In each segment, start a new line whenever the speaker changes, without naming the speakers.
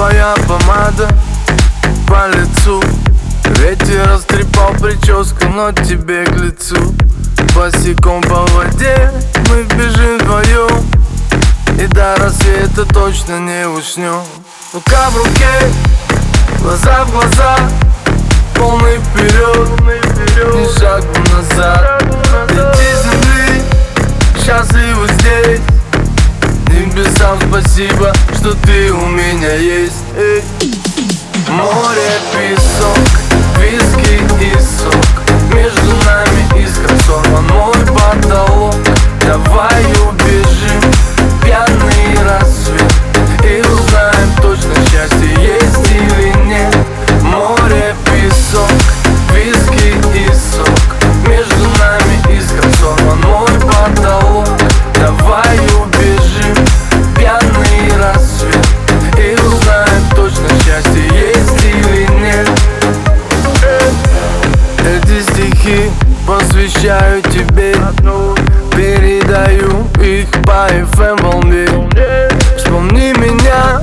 твоя помада по лицу. Ветер растрепал прическу, но тебе к лицу. Босиком по воде мы бежим вдвоем. И до рассвета точно не уснем. Рука в руке, глаза в глаза Полный вперед, ни шагу назад. Дети земли, счастливы Небесам спасибо, что ты у меня есть. Море, песок, Эти стихи посвящаю тебе. Передаю их по FM волне. Вспомни меня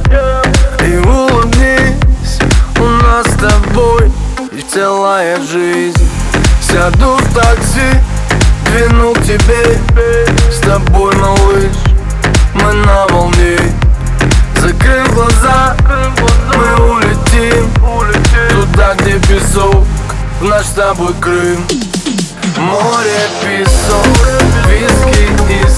и улыбнись. У нас с тобой целая жизнь. Сяду в такси, двину к тебе с тобой Крым. Море, песок, виски и